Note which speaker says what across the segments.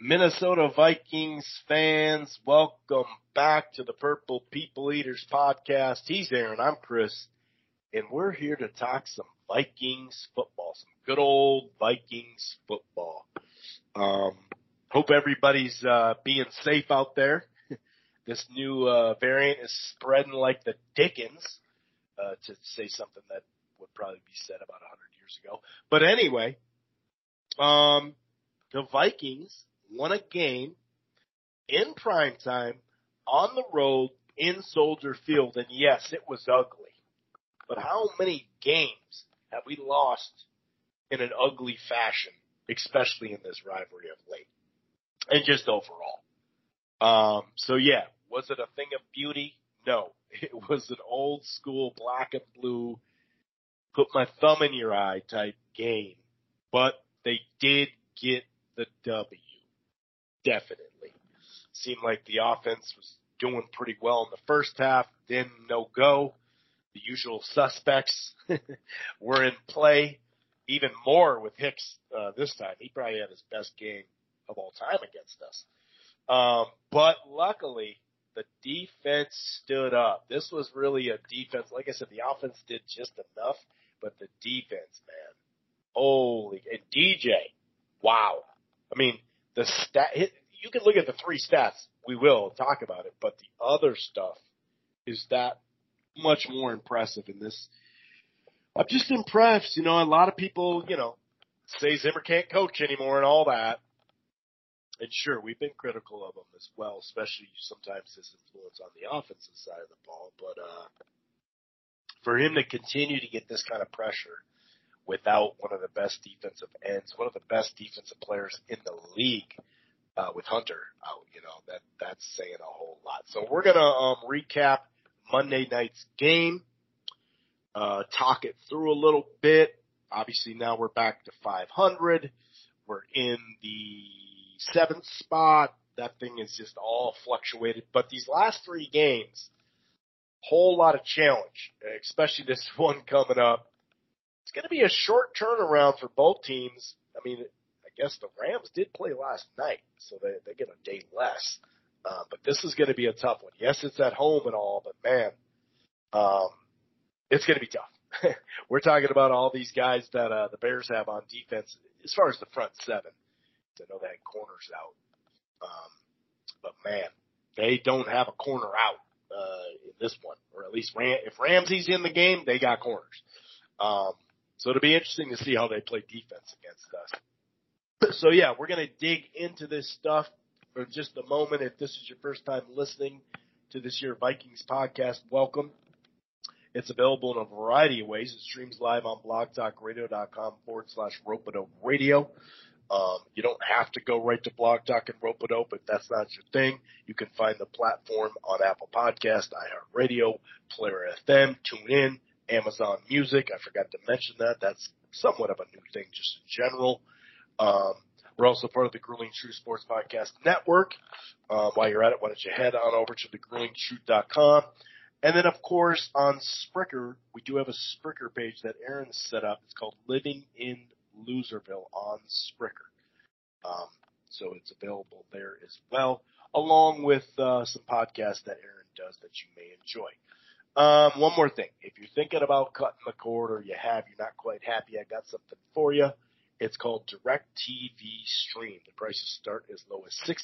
Speaker 1: Minnesota Vikings fans, welcome back to the Purple People Eaters podcast. He's Aaron, I'm Chris, and we're here to talk some Vikings football, some good old Vikings football. Um, hope everybody's uh, being safe out there. this new uh, variant is spreading like the dickens, uh, to say something that would probably be said about a hundred years ago. But anyway, um, the Vikings won a game in prime time on the road in Soldier Field, and yes, it was ugly. But how many games have we lost in an ugly fashion, especially in this rivalry of late, and just overall? Um, so yeah, was it a thing of beauty? No, it was an old school black and blue, put my thumb in your eye type game. But they did get the W. Definitely. Seemed like the offense was doing pretty well in the first half, then no go. The usual suspects were in play, even more with Hicks uh, this time. He probably had his best game of all time against us. Um, but luckily, the defense stood up. This was really a defense. Like I said, the offense did just enough, but the defense, man, holy and DJ, wow. I mean, the stat. You can look at the three stats. We will talk about it, but the other stuff is that much more impressive in this. I'm just impressed. You know, a lot of people, you know, say Zimmer can't coach anymore and all that. And sure, we've been critical of him as well, especially sometimes his influence on the offensive side of the ball. But uh, for him to continue to get this kind of pressure without one of the best defensive ends, one of the best defensive players in the league, uh, with Hunter out, you know, that, that's saying a whole lot. So we're to, um, recap Monday night's game, uh, talk it through a little bit. Obviously now we're back to 500. We're in the seventh spot. That thing is just all fluctuated. But these last three games, whole lot of challenge, especially this one coming up. It's going to be a short turnaround for both teams. I mean, I guess the Rams did play last night, so they, they get a day less. Uh, but this is going to be a tough one. Yes, it's at home and all, but man, um, it's going to be tough. We're talking about all these guys that uh, the Bears have on defense as far as the front seven. I know they had corners out. Um, but man, they don't have a corner out, uh, in this one, or at least Ram- if Ramsey's in the game, they got corners. Um, so it'll be interesting to see how they play defense against us. So yeah, we're going to dig into this stuff for just a moment. If this is your first time listening to this year Vikings podcast, welcome. It's available in a variety of ways. It streams live on blogtalkradio.com forward slash rope radio. Um, you don't have to go right to Blog Talk and Rope It if that's not your thing. You can find the platform on Apple Podcast, iHeartRadio, Player FM, TuneIn, Amazon Music. I forgot to mention that. That's somewhat of a new thing just in general. Um, we're also part of the Grueling Truth Sports Podcast Network. Um, while you're at it, why don't you head on over to thegruelingtruth.com. And then, of course, on Spreaker, we do have a Spreaker page that Aaron set up. It's called Living in Loserville on Spreaker. Um, so it's available there as well, along with uh, some podcasts that Aaron does that you may enjoy. Um, one more thing. If you're thinking about cutting the cord or you have, you're not quite happy, I got something for you. It's called Direct TV Stream. The prices start as low as $69.99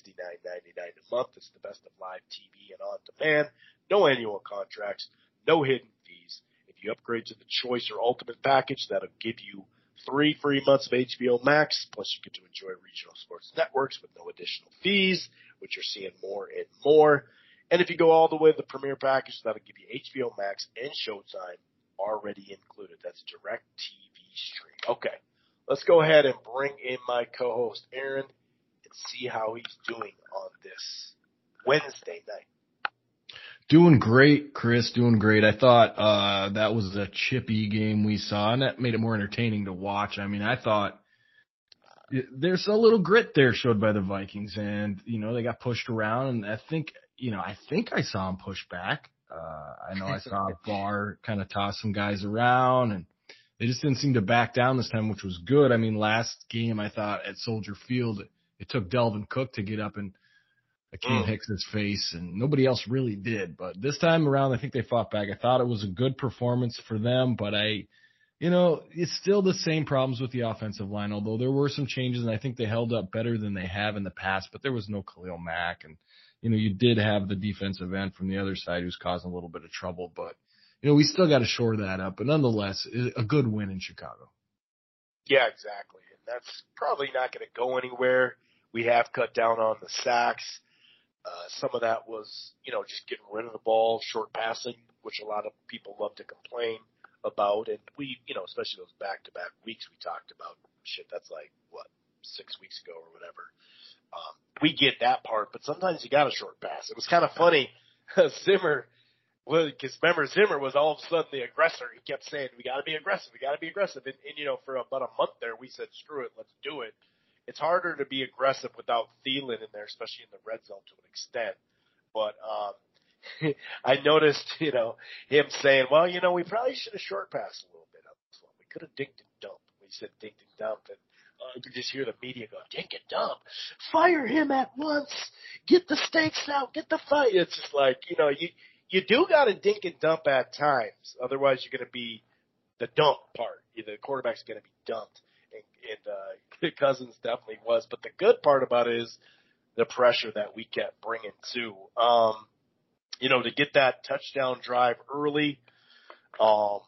Speaker 1: a month. It's the best of live TV and on demand. No annual contracts, no hidden fees. If you upgrade to the Choice or Ultimate package, that'll give you three free months of HBO Max, plus you get to enjoy regional sports networks with no additional fees, which you're seeing more and more. And if you go all the way to the Premier package, that'll give you HBO Max and Showtime already included. That's direct TV stream. Okay. Let's go ahead and bring in my co-host Aaron and see how he's doing on this Wednesday night.
Speaker 2: Doing great, Chris. Doing great. I thought uh, that was a chippy game we saw, and that made it more entertaining to watch. I mean, I thought there's a little grit there showed by the Vikings, and you know they got pushed around, and I think you know I think I saw them push back. Uh, I know I saw Barr kind of toss some guys around, and they just didn't seem to back down this time, which was good. I mean, last game I thought at Soldier Field it took Dalvin Cook to get up in Akiem mm. Hicks's face, and nobody else really did. But this time around, I think they fought back. I thought it was a good performance for them, but I, you know, it's still the same problems with the offensive line. Although there were some changes, and I think they held up better than they have in the past. But there was no Khalil Mack, and you know, you did have the defensive end from the other side who's causing a little bit of trouble. But you know, we still got to shore that up. But nonetheless, a good win in Chicago.
Speaker 1: Yeah, exactly. And that's probably not going to go anywhere. We have cut down on the sacks. Uh, some of that was, you know, just getting rid of the ball, short passing, which a lot of people love to complain about. And we, you know, especially those back to back weeks we talked about, shit, that's like, what, six weeks ago or whatever. Um, we get that part, but sometimes you got a short pass. It was kind of funny. Zimmer, well, because remember Zimmer was all of a sudden the aggressor. He kept saying, "We got to be aggressive. We got to be aggressive." And, and you know, for about a month there, we said, "Screw it, let's do it." it's harder to be aggressive without Thielen in there, especially in the red zone to an extent. But um, I noticed, you know, him saying, "Well, you know, we probably should have short passed a little bit on this one. We could have dinked and dumped." We said dinked and dumped, and uh, you could just hear the media go, "Dink and dump, fire him at once, get the stakes out, get the fight." It's just like, you know, you you do got to dink and dump at times, otherwise you're going to be the dump part. The quarterback's going to be dumped and, and uh, Cousins definitely was. But the good part about it is the pressure that we kept bringing too. Um, you know, to get that touchdown drive early, um,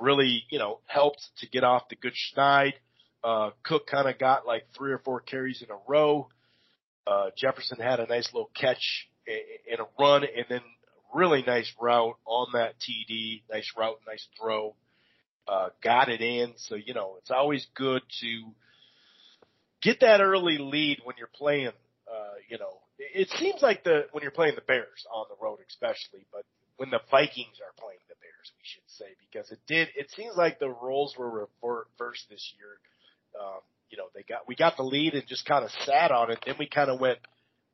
Speaker 1: really, you know, helped to get off the good schneid. Uh, Cook kind of got like three or four carries in a row. Uh, Jefferson had a nice little catch in a run and then really nice route on that TD. Nice route, nice throw uh, got it in. So, you know, it's always good to get that early lead when you're playing, uh, you know, it seems like the, when you're playing the Bears on the road, especially, but when the Vikings are playing the Bears, we should say, because it did, it seems like the roles were reversed this year. Um, you know, they got, we got the lead and just kind of sat on it. Then we kind of went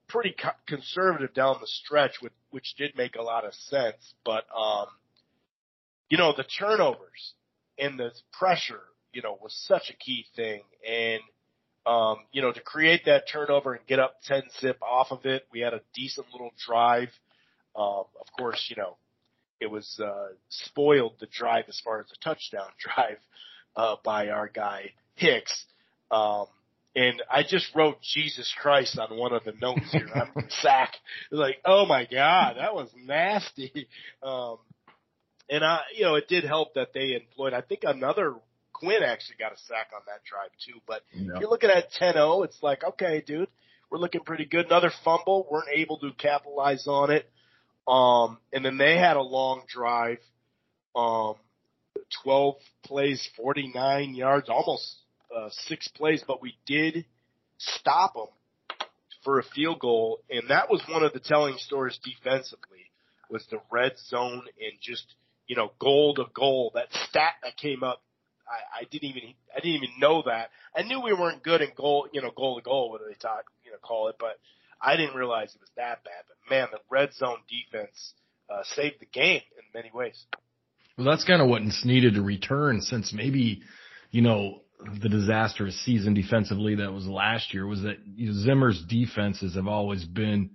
Speaker 1: pretty co- conservative down the stretch, which, which did make a lot of sense. But, um, you know, the turnovers, and the pressure, you know, was such a key thing. And, um, you know, to create that turnover and get up 10 zip off of it, we had a decent little drive. Um, of course, you know, it was, uh, spoiled the drive as far as the touchdown drive, uh, by our guy Hicks. Um, and I just wrote Jesus Christ on one of the notes here. I'm sack. Like, oh my God, that was nasty. Um, and I, you know, it did help that they employed, I think another Quinn actually got a sack on that drive too. But yeah. if you're looking at 10-0, it's like, okay, dude, we're looking pretty good. Another fumble, weren't able to capitalize on it. Um, and then they had a long drive, um, 12 plays, 49 yards, almost, uh, six plays, but we did stop them for a field goal. And that was one of the telling stories defensively was the red zone and just – you know, goal to goal. That stat that came up, I, I didn't even I didn't even know that. I knew we weren't good in goal, you know, goal to goal, what do they talk, you know, call it, but I didn't realize it was that bad. But man, the red zone defense uh, saved the game in many ways.
Speaker 2: Well, that's kind of what's needed to return since maybe, you know, the disastrous season defensively that was last year was that you know, Zimmer's defenses have always been,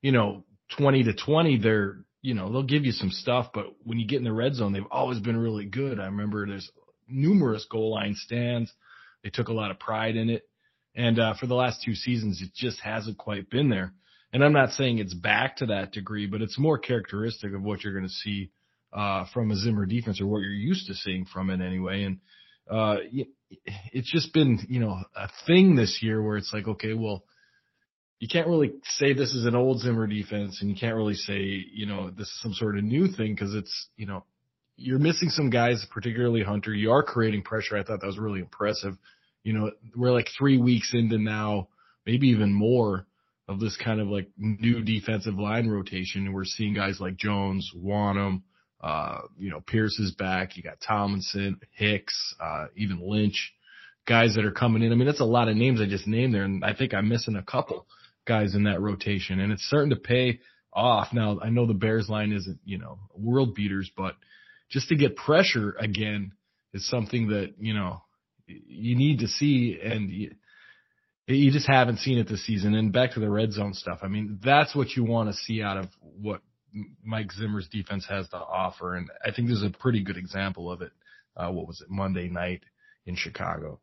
Speaker 2: you know, 20 to 20. They're you know, they'll give you some stuff, but when you get in the red zone, they've always been really good. I remember there's numerous goal line stands. They took a lot of pride in it. And uh, for the last two seasons, it just hasn't quite been there. And I'm not saying it's back to that degree, but it's more characteristic of what you're going to see uh, from a Zimmer defense or what you're used to seeing from it anyway. And uh, it's just been, you know, a thing this year where it's like, okay, well, you can't really say this is an old Zimmer defense and you can't really say, you know, this is some sort of new thing because it's, you know, you're missing some guys, particularly Hunter. You are creating pressure. I thought that was really impressive. You know, we're like three weeks into now, maybe even more of this kind of like new defensive line rotation. And we're seeing guys like Jones, Wonnum, uh, you know, Pierce is back. You got Tomlinson, Hicks, uh, even Lynch, guys that are coming in. I mean, that's a lot of names I just named there. And I think I'm missing a couple guys in that rotation, and it's starting to pay off. Now I know the Bears line isn't you know world beaters, but just to get pressure again is something that you know you need to see, and You just haven't seen it this season. And back to the red zone stuff. I mean, that's what you want to see out of what Mike Zimmer's defense has to offer. And I think this is a pretty good example of it. Uh, what was it? Monday night in Chicago.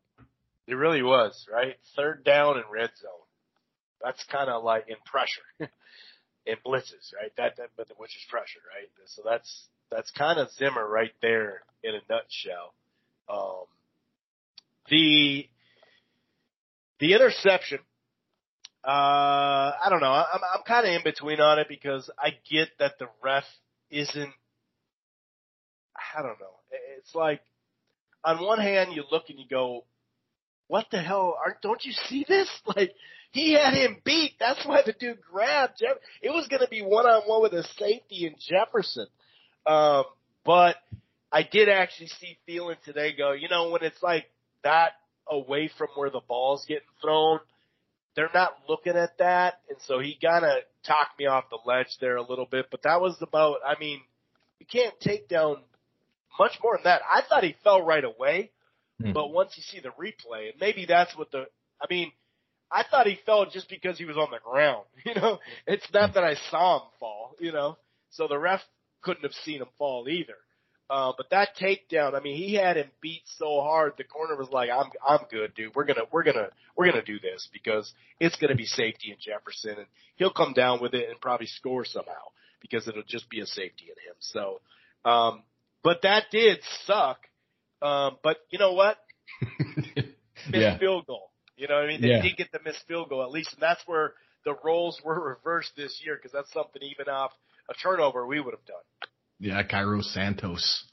Speaker 1: It really was, right? Third down and red zone. That's kind of like in pressure, in blitzes, right? That, that, but which is pressure, right? So that's that's kind of Zimmer right there in a nutshell. Um, the the interception, uh, I don't know. I'm I'm kind of in between on it because I get that the ref isn't. I don't know. It's like on one hand you look and you go, "What the hell? Aren't don't you see this? Like he had him beat. That's why the dude grabbed Jeff. It was going to be one on one with a safety in Jefferson. Um, but I did actually see Thielen today go, you know, when it's like that away from where the ball's getting thrown, they're not looking at that. And so he kind of talked me off the ledge there a little bit, but that was about, I mean, you can't take down much more than that. I thought he fell right away, hmm. but once you see the replay, and maybe that's what the, I mean, I thought he fell just because he was on the ground. You know, it's not that I saw him fall. You know, so the ref couldn't have seen him fall either. Uh, but that takedown, I mean, he had him beat so hard. The corner was like, "I'm, I'm good, dude. We're gonna, we're gonna, we're gonna do this because it's gonna be safety in Jefferson, and he'll come down with it and probably score somehow because it'll just be a safety in him." So, um, but that did suck. Um, but you know what? Missed yeah. field goal. You know what I mean? They yeah. did get the missed field goal at least, and that's where the roles were reversed this year because that's something even off a turnover we would have done.
Speaker 2: Yeah, Cairo Santos.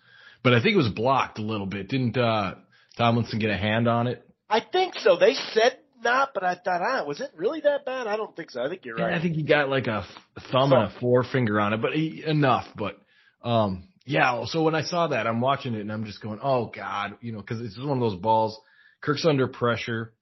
Speaker 2: But I think it was blocked a little bit. Didn't uh Tomlinson get a hand on it?
Speaker 1: I think so. They said not, but I thought, ah, was it really that bad? I don't think so. I think you're right.
Speaker 2: Yeah, I think he got like a thumb and a forefinger on it, but he, enough. But um, yeah. So when I saw that, I'm watching it and I'm just going, oh god, you know, because it's one of those balls. Kirk's under pressure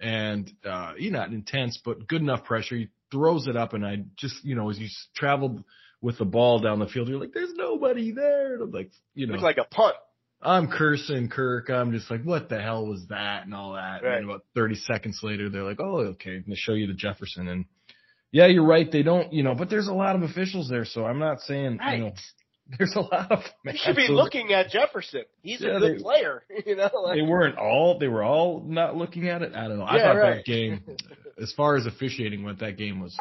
Speaker 2: and uh, you know, not intense, but good enough pressure. He throws it up, and I just, you know, as you traveled with the ball down the field, you're like, "There's nobody there." And I'm like, you know,
Speaker 1: looks like a punt.
Speaker 2: I'm cursing Kirk. I'm just like, what the hell was that and all that. Right. And about 30 seconds later, they're like, oh, okay, And they show you the Jefferson. And yeah, you're right. They don't, you know, but there's a lot of officials there. So I'm not saying, right. you know, there's a lot of.
Speaker 1: Man, you should be looking at Jefferson. He's yeah, a good they, player. You know,
Speaker 2: like, they weren't all. They were all not looking at it. I don't know. I thought right. that game, as far as officiating went, that game was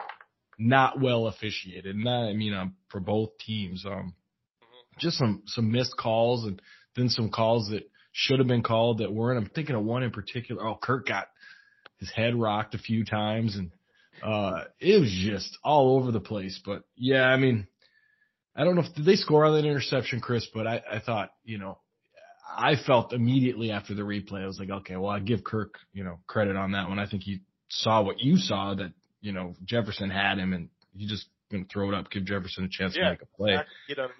Speaker 2: not well officiated. And that, I mean, um, for both teams, um, mm-hmm. just some some missed calls and then some calls that should have been called that weren't. I'm thinking of one in particular. Oh, Kirk got his head rocked a few times and uh it was just all over the place. But yeah, I mean I don't know if did they score on that interception, Chris, but I, I thought, you know, I felt immediately after the replay, I was like, okay, well, I give Kirk, you know, credit on that one. I think he saw what you saw that, you know, Jefferson had him and he just going to throw it up, give Jefferson a chance yeah, to make a play.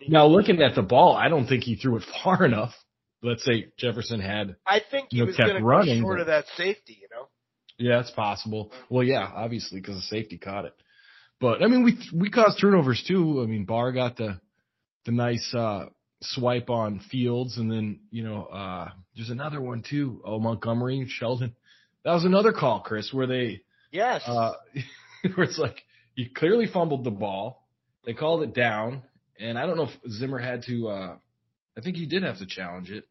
Speaker 2: Now looking at the ball, I don't think he threw it far enough. Let's say Jefferson had.
Speaker 1: I think he you know, was going to go short but, of that safety, you know.
Speaker 2: Yeah, it's possible. Well, yeah, obviously because the safety caught it. But I mean, we we caused turnovers too. I mean, Barr got the the nice uh, swipe on Fields, and then you know uh, there's another one too. Oh, Montgomery, Sheldon. That was another call, Chris, where they
Speaker 1: yes, uh,
Speaker 2: where it's like you clearly fumbled the ball. They called it down, and I don't know if Zimmer had to. uh I think he did have to challenge it,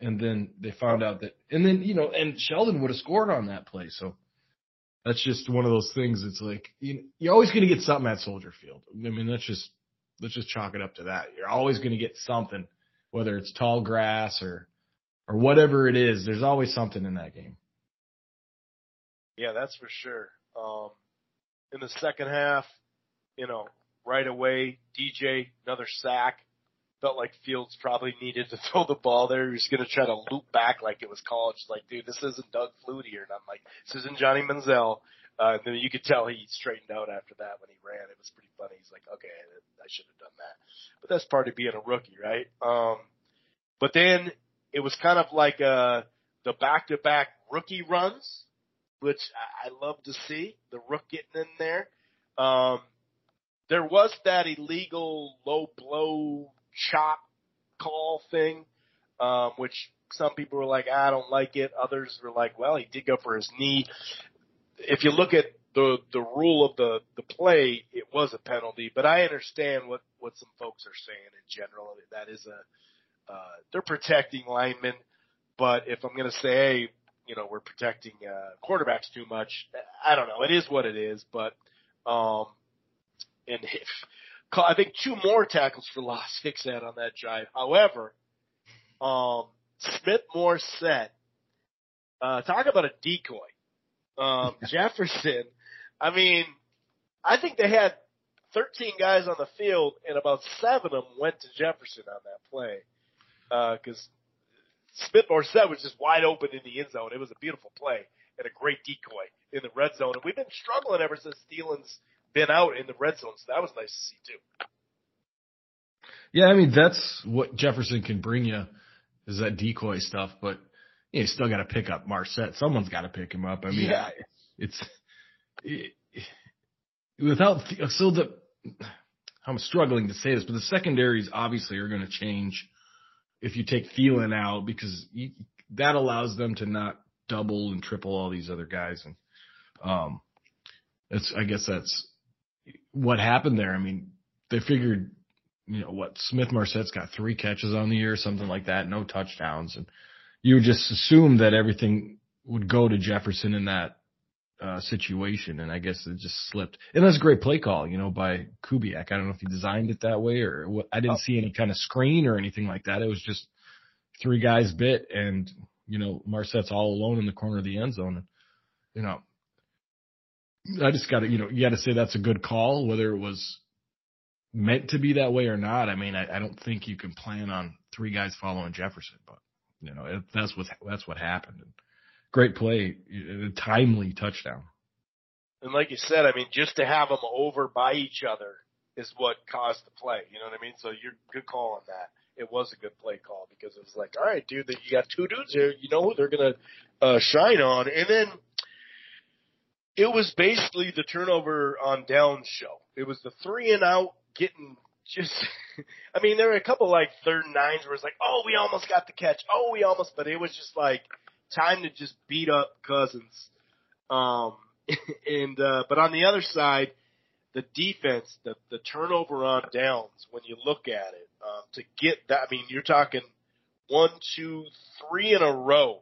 Speaker 2: and then they found out that, and then you know, and Sheldon would have scored on that play, so that's just one of those things. It's like you, you're always going to get something at Soldier Field. I mean, that's just let's just chalk it up to that. You're always going to get something, whether it's tall grass or or whatever it is. There's always something in that game.
Speaker 1: Yeah, that's for sure. Um, in the second half, you know, right away, DJ another sack. Felt like Fields probably needed to throw the ball there. He was going to try to loop back like it was college. Like, dude, this isn't Doug Flutie. And I'm like, this isn't Johnny Manziel. Uh, and then you could tell he straightened out after that when he ran. It was pretty funny. He's like, okay, I should have done that. But that's part of being a rookie, right? Um, but then it was kind of like, uh, the back to back rookie runs, which I, love to see the rook getting in there. Um, there was that illegal low blow chop call thing, um, which some people were like, I don't like it. Others were like, well, he did go for his knee. if you look at the the rule of the the play, it was a penalty. But I understand what what some folks are saying in general. That is a uh, they're protecting linemen, but if I'm going to say, hey, you know, we're protecting uh, quarterbacks too much, I don't know. It is what it is. But um, and if I think two more tackles for loss Hicks had on that drive. However, um, Smith Marsette, uh, talk about a decoy. Um, Jefferson, I mean, I think they had 13 guys on the field and about seven of them went to Jefferson on that play. Uh, cause Smith Marsette was just wide open in the end zone. It was a beautiful play and a great decoy in the red zone. And we've been struggling ever since Thielen's been out in the red zone. So that was nice to see too.
Speaker 2: Yeah, I mean that's what Jefferson can bring you is that decoy stuff, but you, know, you still got to pick up Marsette. Someone's got to pick him up. I mean, yeah. it's it, without so the I'm struggling to say this, but the secondaries obviously are going to change if you take Thielen out because you, that allows them to not double and triple all these other guys, and um, it's I guess that's what happened there. I mean, they figured, you know, what Smith Marsette's got three catches on the year, something like that, no touchdowns, and you would just assume that everything would go to Jefferson in that uh, situation, and I guess it just slipped. And that's a great play call, you know, by Kubiak. I don't know if he designed it that way or what. I didn't oh. see any kind of screen or anything like that. It was just three guys bit, and you know, Marsette's all alone in the corner of the end zone. And, you know, I just got to, you know, you got to say that's a good call, whether it was meant to be that way or not. I mean, I, I don't think you can plan on three guys following Jefferson, but you know, it, that's what that's what happened. And great play, a timely touchdown.
Speaker 1: And like you said, I mean, just to have them over by each other is what caused the play. You know what I mean? So you're good call on that. It was a good play call because it was like, all right, dude, you got two dudes here. You know who they're gonna uh, shine on, and then it was basically the turnover on down show. It was the three and out getting just, I mean, there were a couple like third nines where it's like, oh, we almost got the catch. Oh, we almost, but it was just like time to just beat up Cousins. Um, and, uh, but on the other side, the defense, the, the turnover on downs, when you look at it, um, to get that, I mean, you're talking one, two, three in a row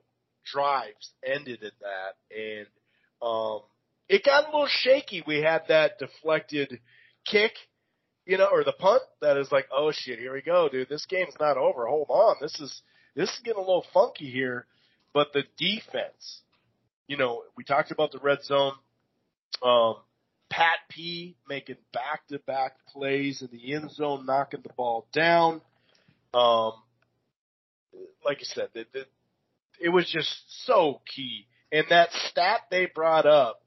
Speaker 1: drives ended in that. And, um, it got a little shaky. We had that deflected kick, you know, or the punt that is like, oh shit, here we go, dude. This game's not over. Hold on. This is, this is getting a little funky here. But the defense, you know, we talked about the red zone. Um, Pat P making back to back plays in the end zone, knocking the ball down. Um, like I said, it, it, it was just so key. And that stat they brought up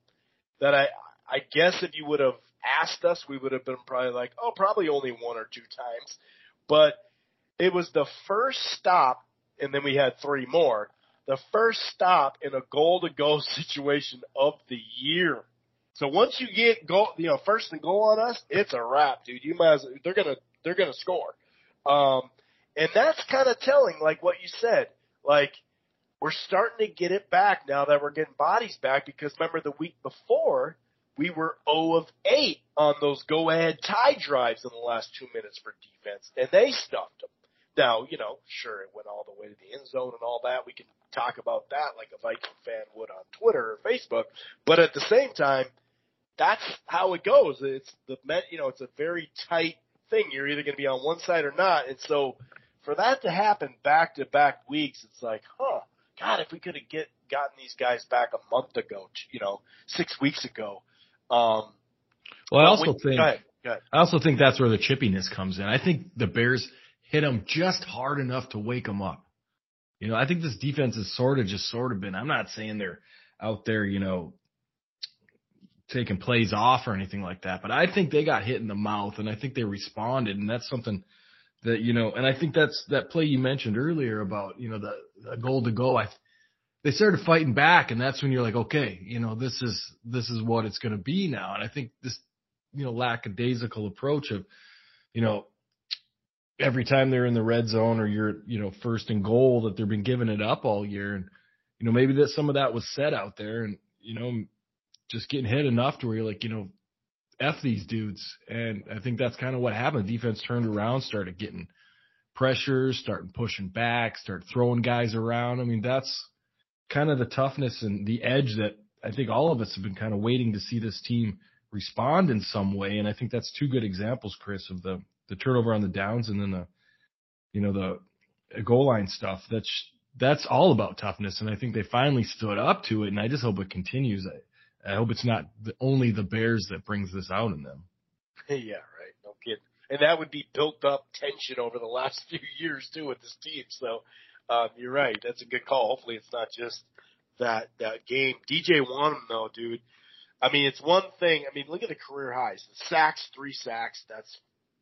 Speaker 1: that I I guess if you would have asked us, we would have been probably like, oh, probably only one or two times. But it was the first stop, and then we had three more. The first stop in a goal to go situation of the year. So once you get goal, you know, first and goal on us, it's a wrap, dude. You might as well, they're gonna they're gonna score. Um, and that's kind of telling, like what you said. Like we're starting to get it back now that we're getting bodies back because remember the week before we were 0 of 8 on those go ahead tie drives in the last two minutes for defense and they stuffed them. Now, you know, sure it went all the way to the end zone and all that. We can talk about that like a Viking fan would on Twitter or Facebook, but at the same time, that's how it goes. It's the you know, it's a very tight thing. You're either going to be on one side or not. And so for that to happen back to back weeks, it's like, huh, God, if we could have get gotten these guys back a month ago, you know, six weeks ago. Um,
Speaker 2: well, I also when, think go ahead, go ahead. I also think that's where the chippiness comes in. I think the Bears hit them just hard enough to wake them up. You know, I think this defense has sort of just sort of been. I'm not saying they're out there, you know, taking plays off or anything like that, but I think they got hit in the mouth and I think they responded, and that's something that you know, and I think that's that play you mentioned earlier about you know the, the goal to go. I they started fighting back, and that's when you're like, okay, you know, this is this is what it's going to be now. And I think this you know lackadaisical approach of you know every time they're in the red zone or you're you know first and goal that they've been giving it up all year, and you know maybe that some of that was set out there, and you know just getting hit enough to where you're like, you know, F these dudes. And I think that's kind of what happened. Defense turned around, started getting pressures, starting pushing back, start throwing guys around. I mean, that's kind of the toughness and the edge that I think all of us have been kind of waiting to see this team respond in some way. And I think that's two good examples, Chris, of the, the turnover on the downs and then the, you know, the goal line stuff. That's, that's all about toughness. And I think they finally stood up to it. And I just hope it continues. I, I hope it's not the, only the Bears that brings this out in them.
Speaker 1: yeah, right. No kidding. And that would be built up tension over the last few years too with this team. So, um, you're right. That's a good call. Hopefully it's not just that, that game. DJ Wonnum though, dude. I mean, it's one thing. I mean, look at the career highs. The sacks, three sacks. That's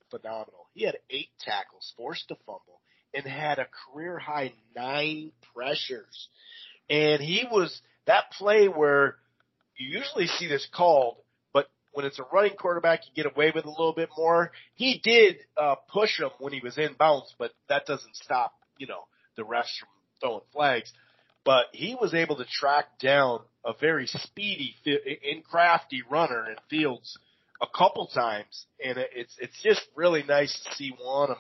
Speaker 1: phenomenal. He had eight tackles, forced a fumble, and had a career high nine pressures. And he was that play where you usually see this called, but when it's a running quarterback, you get away with a little bit more. He did uh, push him when he was in bounds, but that doesn't stop, you know, the refs from throwing flags. But he was able to track down a very speedy and crafty runner in Fields a couple times, and it's it's just really nice to see Wonnum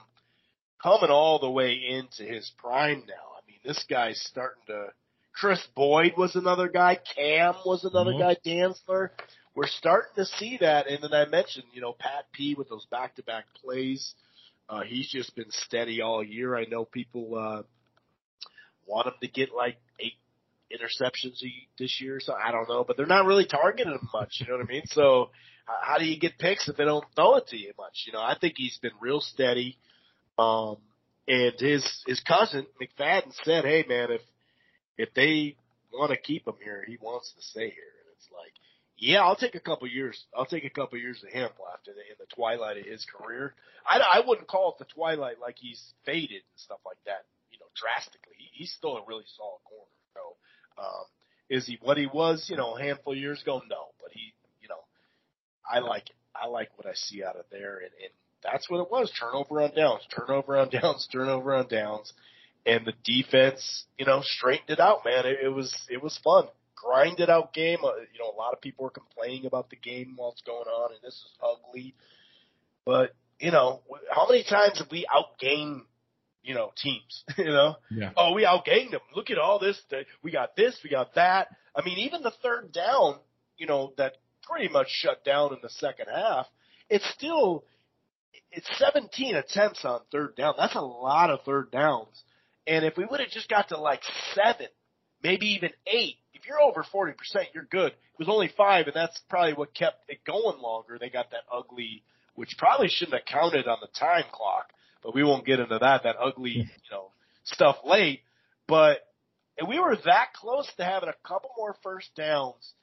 Speaker 1: coming all the way into his prime now. I mean, this guy's starting to. Kris Boyd was another guy. Cam was another mm-hmm. guy. Dantzler. We're starting to see that, and then I mentioned, you know, Pat P with those back-to-back plays. Uh, he's just been steady all year. I know people uh, want him to get like eight interceptions this year, so I don't know, but they're not really targeting him much. You know what I mean? So how do you get picks if they don't throw it to you much? You know, I think he's been real steady. Um, and his his cousin McFadden said, "Hey man, if if they want to keep him here, he wants to stay here." And it's like, yeah, I'll take a couple years. I'll take a couple years of him in the, in the twilight of his career. I, I wouldn't call it the twilight like he's faded and stuff like that. You know, drastically. He, he's still a really solid corner. So, um, is he what he was? You know, a handful of years ago? No, but he I like it. I like what I see out of there, and, and that's what it was: turnover on downs, turnover on downs, turnover on downs, and the defense, you know, straightened it out. Man, it, it was it was fun, grinded out game. Uh, you know, a lot of people are complaining about the game while it's going on, and this is ugly. But you know, how many times have we outgained you know, teams, you know?
Speaker 2: Yeah.
Speaker 1: Oh, we outgained them. Look at all this. We got this, we got that. I mean, even the third down, you know, that pretty much shut down in the second half. It's still it's 17 attempts on third down. That's a lot of third downs. And if we would have just got to like seven, maybe even eight, if you're over 40%, you're good. It was only five, and that's probably what kept it going longer. They got that ugly, which probably shouldn't have counted on the time clock, but we won't get into that, that ugly, hmm. you know, stuff late. But, and we were that close to having a couple more first downs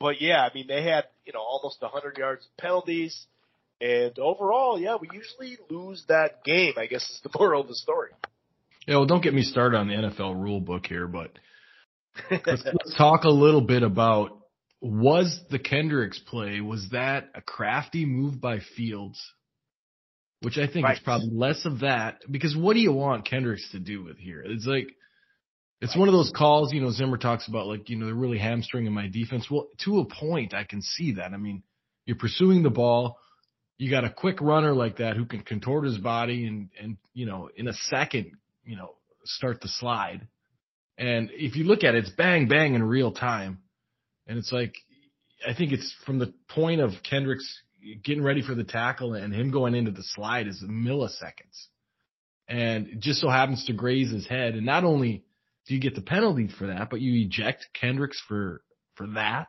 Speaker 1: but yeah, I mean, they had, you know, almost 100 yards of penalties. And overall, yeah, we usually lose that game, I guess is the moral of the story.
Speaker 2: Yeah, well, don't get me started on the NFL rule book here, but let's, let's talk a little bit about was the Kendricks play, was that a crafty move by Fields? Which I think right. is probably less of that because what do you want Kendricks to do with here? It's like it's one of those calls, you know, Zimmer talks about like, you know, they're really hamstringing my defense. Well, to a point, I can see that. I mean, you're pursuing the ball. You got a quick runner like that who can contort his body and, and, you know, in a second, you know, start the slide. And if you look at it, it's bang, bang in real time. And it's like, I think it's from the point of Kendricks getting ready for the tackle and him going into the slide is milliseconds. And it just so happens to graze his head. And not only do you get the penalty for that, but you eject Kendricks for for that.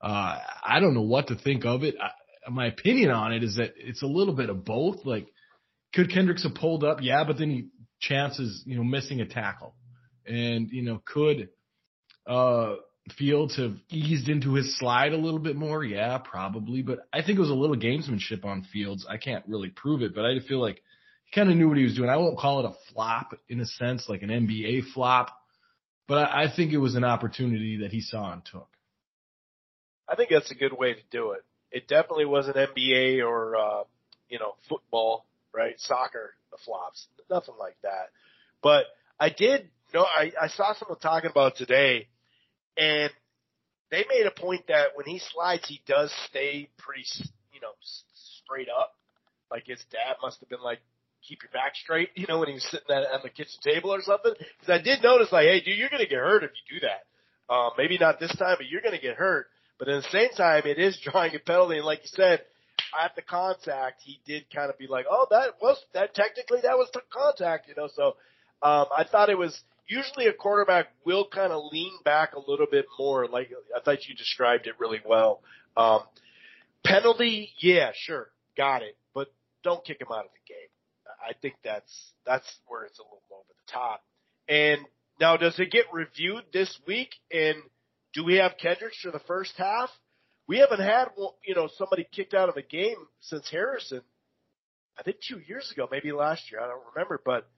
Speaker 2: Uh, I don't know what to think of it. I, my opinion on it is that it's a little bit of both. Like, could Kendricks have pulled up? Yeah, but then he chances, you know, missing a tackle, and you know, could uh, Fields have eased into his slide a little bit more? Yeah, probably. But I think it was a little gamesmanship on Fields. I can't really prove it, but I feel like kind of knew what he was doing. I won't call it a flop in a sense, like an NBA flop, but I, I think it was an opportunity that he saw and took.
Speaker 1: I think that's a good way to do it. It definitely wasn't NBA or uh, you know football, right? Soccer the flops, nothing like that. But I did know I, I saw someone talking about today, and they made a point that when he slides, he does stay pretty, you know, straight up. Like his dad must have been like, keep your back straight, you know, when he was sitting at, on the kitchen table or something. Because I did notice, like, hey, dude, you're going to get hurt if you do that. Um, maybe not this time, but you're going to get hurt. But at the same time, it is drawing a penalty, and like you said, at the contact, he did kind of be like, "Oh, that was that technically that was the contact," you know. So um, I thought it was usually a quarterback will kind of lean back a little bit more. Like I thought you described it really well. Um, penalty, yeah, sure, got it, but don't kick him out of the game. I think that's that's where it's a little over the top. And now, does it get reviewed this week? And do we have Kendricks for the first half? We haven't had you know somebody kicked out of a game since Harrison. I think two years ago, maybe last year. I don't remember, but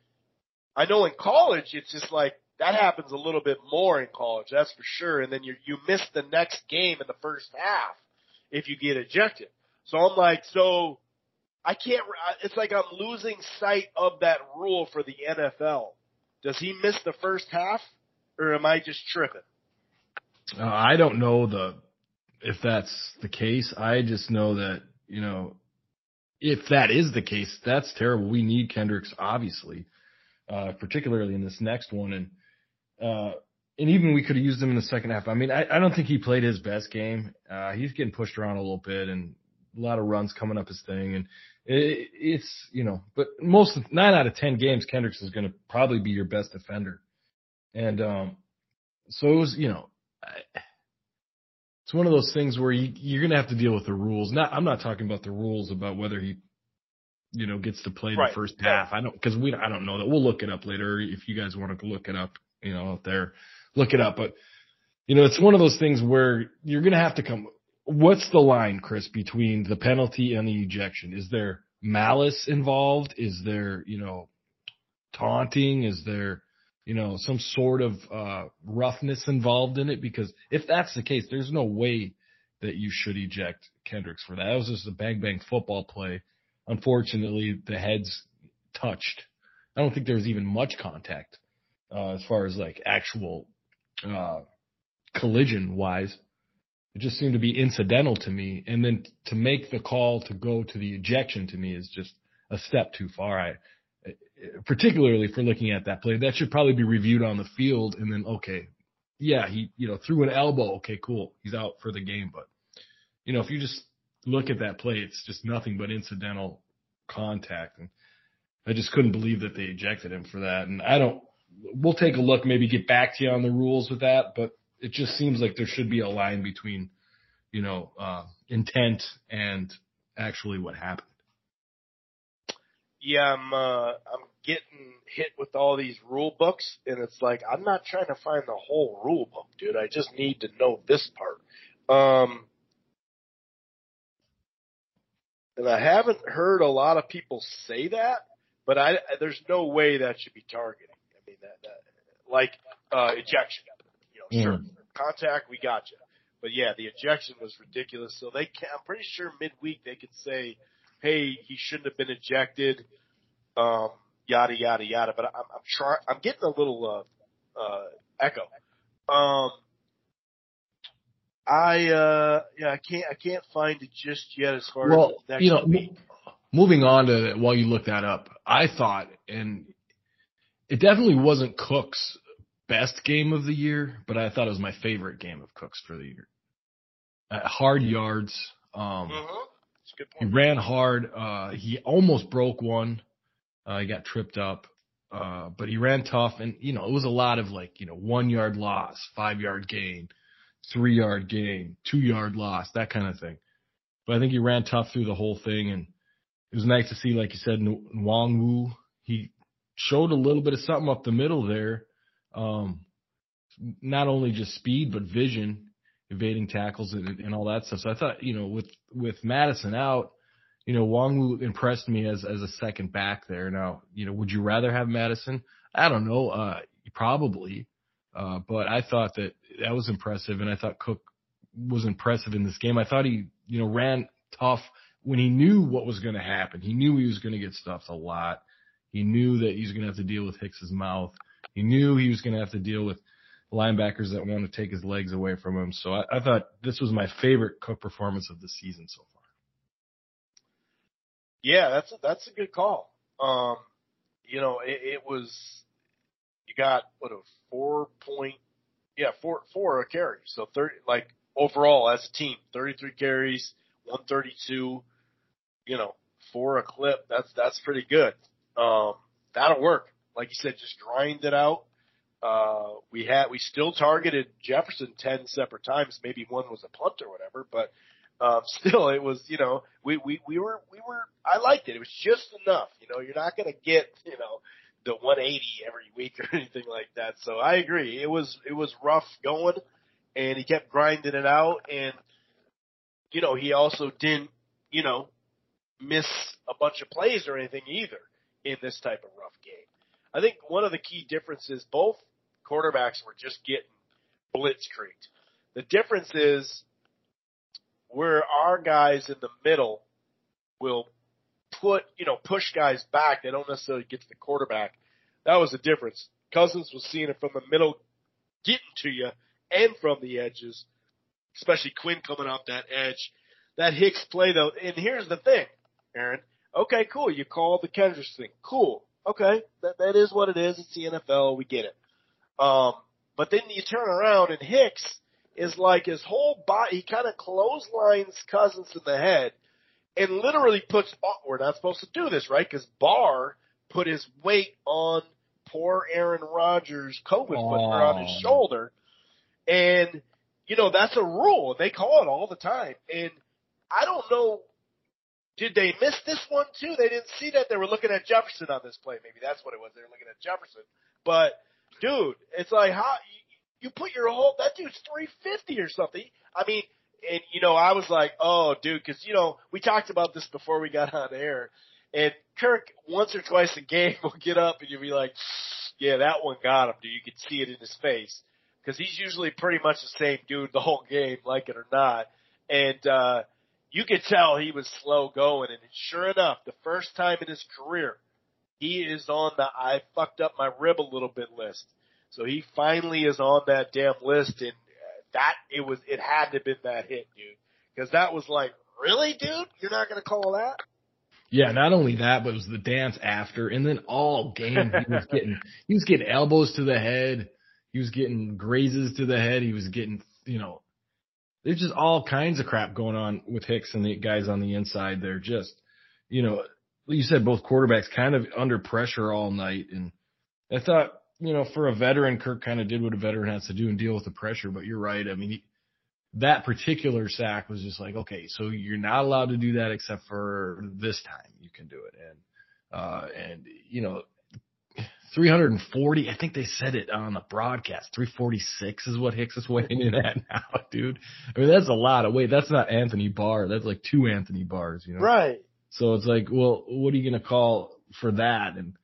Speaker 1: I know in college it's just like that happens a little bit more in college, that's for sure. And then you you miss the next game in the first half if you get ejected. So I'm like, so I can't. It's like I'm losing sight of that rule for the NFL. Does he miss the first half, or am I just tripping?
Speaker 2: Uh, I don't know the if that's the case. I just know that you know if that is the case, that's terrible. We need Kendricks, obviously uh, particularly in this next one. And, uh, and even we could have used him in the second half. I mean, I, I don't think he played his best game. Uh, he's getting pushed around a little bit and a lot of runs coming up his thing. And it, it's, you know, but most nine out of 10 games, Kendricks is going to probably be your best defender. And, um, so it was, you know, I, it's one of those things where you, you're going to have to deal with the rules. Not, I'm not talking about the rules about whether he you know, gets to play
Speaker 1: right.
Speaker 2: the first half. I don't, because we, I don't know that. We'll look it up later if you guys want to look it up, you know, out there, look it up. But, you know, it's one of those things where you're going to have to come. What's the line, Chris, between the penalty and the ejection? Is there malice involved? Is there, you know, taunting? Is there, you know, some sort of uh, roughness involved in it? Because if that's the case, there's no way that you should eject Kendricks for that. That was just a bang bang football play unfortunately, the heads touched. I don't think there was even much contact uh, as far as like actual uh, collision wise. It just seemed to be incidental to me, and then to make the call to go to the ejection to me is just a step too far. I, particularly for looking at that play, that should probably be reviewed on the field, and then okay, yeah, he you know threw an elbow, okay, cool, he's out for the game. But you know if you just look at that play, it's just nothing but incidental contact. And I just couldn't believe that they ejected him for that. And I don't, we'll take a look, maybe get back to you on the rules with that, but it just seems like there should be a line between, you know, uh, intent and actually what happened.
Speaker 1: Yeah, I'm, uh, I'm getting hit with all these rule books and it's like, I'm not trying to find the whole rule book, dude. I just need to know this part. Um, and I haven't heard a lot of people say that, but I there's no way that should be targeting. I mean that, that like uh, ejection. You sure, mm. contact, we got you. But yeah, the ejection was ridiculous. So they can, I'm pretty sure midweek they could say, hey, he shouldn't have been ejected, um, yada yada yada. But I'm, I'm trying. I'm getting a little uh, uh, echo. Um, I uh yeah, I can't I can't find it just yet as far
Speaker 2: well,
Speaker 1: as next
Speaker 2: you know,
Speaker 1: week.
Speaker 2: Moving on to while you look that up, I thought and it definitely wasn't Cook's best game of the year, but I thought it was my favorite game of Cook's for the year. Uh, hard yards. Um
Speaker 1: mm-hmm.
Speaker 2: He ran hard. Uh he almost broke one. Uh he got tripped up. Uh but he ran tough and you know, it was a lot of like, you know, one yard loss, five yard gain three yard gain, two yard loss, that kind of thing. But I think he ran tough through the whole thing, and it was nice to see, like you said, Nwangwu. He showed a little bit of something up the middle there. Um, not only just speed, but vision, evading tackles and, and all that stuff. So I thought, you know, with with Mattison out, you know, Nwangwu impressed me as as a second back there. Now, you know, would you rather have Mattison? I don't know. Uh, probably. Uh, but I thought that that was impressive, and I thought Cook was impressive in this game. I thought he, you know, ran tough when he knew what was going to happen. He knew he was going to get stuffed a lot. He knew that he was going to have to deal with Hicks's mouth. He knew he was going to have to deal with linebackers that want to take his legs away from him. So I, I thought this was my favorite Cook performance of the season so far.
Speaker 1: Yeah, that's a, that's a good call. Um, you know, it, it was you got what a four point, yeah, four four a carry. So thirty, like overall as a team, thirty three carries, one thirty two. You know, for a clip, that's that's pretty good. Um, that'll work. Like you said, just grind it out. Uh, we had we still targeted Jefferson ten separate times. Maybe one was a punt or whatever, but um, still, it was you know we we we were we were I liked it. It was just enough. You know, you're not going to get you know the 180 every week or anything like that. So I agree. It was it was rough going, and he kept grinding it out, and you know he also didn't you know miss a bunch of plays or anything either in this type of rough game. I think one of the key differences, both quarterbacks were just getting blitzkrieged. The difference is where our guys in the middle will put, you know, push guys back. They don't necessarily get to the quarterback. That was the difference. Cousins was seeing it from the middle, getting to you, and from the edges, especially Quinn coming off that edge. That Hicks play though, and here's the thing, Aaron. Okay, cool. You called the Kendricks thing. Cool. Okay, that that is what it is. It's the NFL. We get it. Um, but then you turn around and Hicks is like his whole body. He kind of clotheslines Cousins in the head and literally puts. Oh, we're not supposed to do this, right? Because Barr put his weight on poor Aaron Rodgers' COVID foot on his shoulder, and you know that's a rule. They call it all the time, and I don't know. Did they miss this one too? They didn't see that. They were looking at Jefferson on this play. Maybe that's what it was. They were looking at Jefferson. But dude, it's like how you put your whole that dude's three fifty or something. I mean, and you know, I was like, oh, dude, because you know, we talked about this before we got on air, and Kirk once or twice a game will get up and you'll be like, yeah, that one got him, dude. You can see it in his face because he's usually pretty much the same dude the whole game, like it or not, and. uh you could tell he was slow going, and sure enough, the first time in his career, he is on the I fucked up my rib a little bit list. So he finally is on that damn list, and uh, that it was it had to have been that hit, dude, because that was like, really, dude, you're not gonna call that?
Speaker 2: Yeah, not only that, but it was the dance after, and then all game he was getting he was getting elbows to the head, he was getting grazes to the head, he was getting you know there's just all kinds of crap going on with Hicks and the guys on the inside. They're just, you know, you said both quarterbacks kind of under pressure all night. And I thought, you know, for a veteran, Kirk kind of did what a veteran has to do and deal with the pressure. But you're right. I mean, he, that particular sack was just like, okay, so you're not allowed to do that except for this time you can do it. And, uh, and, you know, 340. I think they said it on the broadcast. 346 is what Hicks is weighing in at now, dude. I mean, that's a lot of weight. That's not Anthony Barr. That's like two Anthony Barrs, you know?
Speaker 1: Right.
Speaker 2: So it's like, well, what are you going to call for that? And,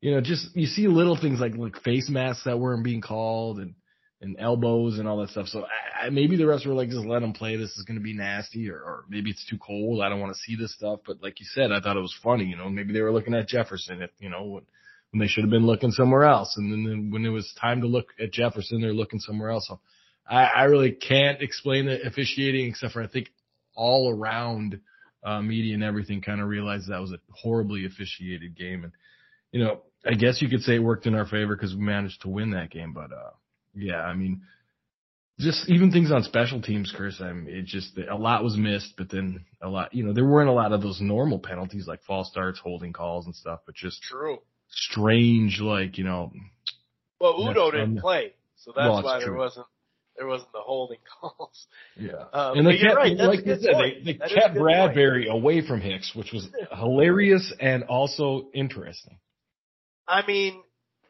Speaker 2: you know, just, you see little things like, like face masks that weren't being called and, and elbows and all that stuff. So I, I, maybe the rest were like, just let him play. This is going to be nasty or, or maybe it's too cold. I don't want to see this stuff. But like you said, I thought it was funny, you know, maybe they were looking at Jefferson if, you know, when they should have been looking somewhere else. And then when it was time to look at Jefferson, they're looking somewhere else. So I, I really can't explain the officiating except for I think all around uh, media and everything kind of realized that was a horribly officiated game. And, you know, I guess you could say it worked in our favor because we managed to win that game. But, uh, yeah, I mean, just even things on special teams, Chris. I mean, it just a lot was missed, but then a lot, you know, there weren't a lot of those normal penalties like false starts, holding calls, and stuff. But just
Speaker 1: true
Speaker 2: strange, like you know.
Speaker 1: Well, Udoh didn't play, so that's well, why true. there wasn't there wasn't the holding calls.
Speaker 2: Yeah, um, and they kept, right, like you said, they, they kept Bradbury point. away from Hicks, which was hilarious and also interesting.
Speaker 1: I mean,